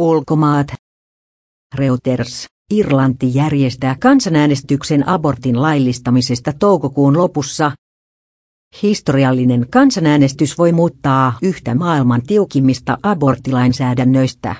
Ulkomaat. Reuters. Irlanti järjestää kansanäänestyksen abortin laillistamisesta toukokuun lopussa. Historiallinen kansanäänestys voi muuttaa yhtä maailman tiukimmista aborttilainsäädännöistä.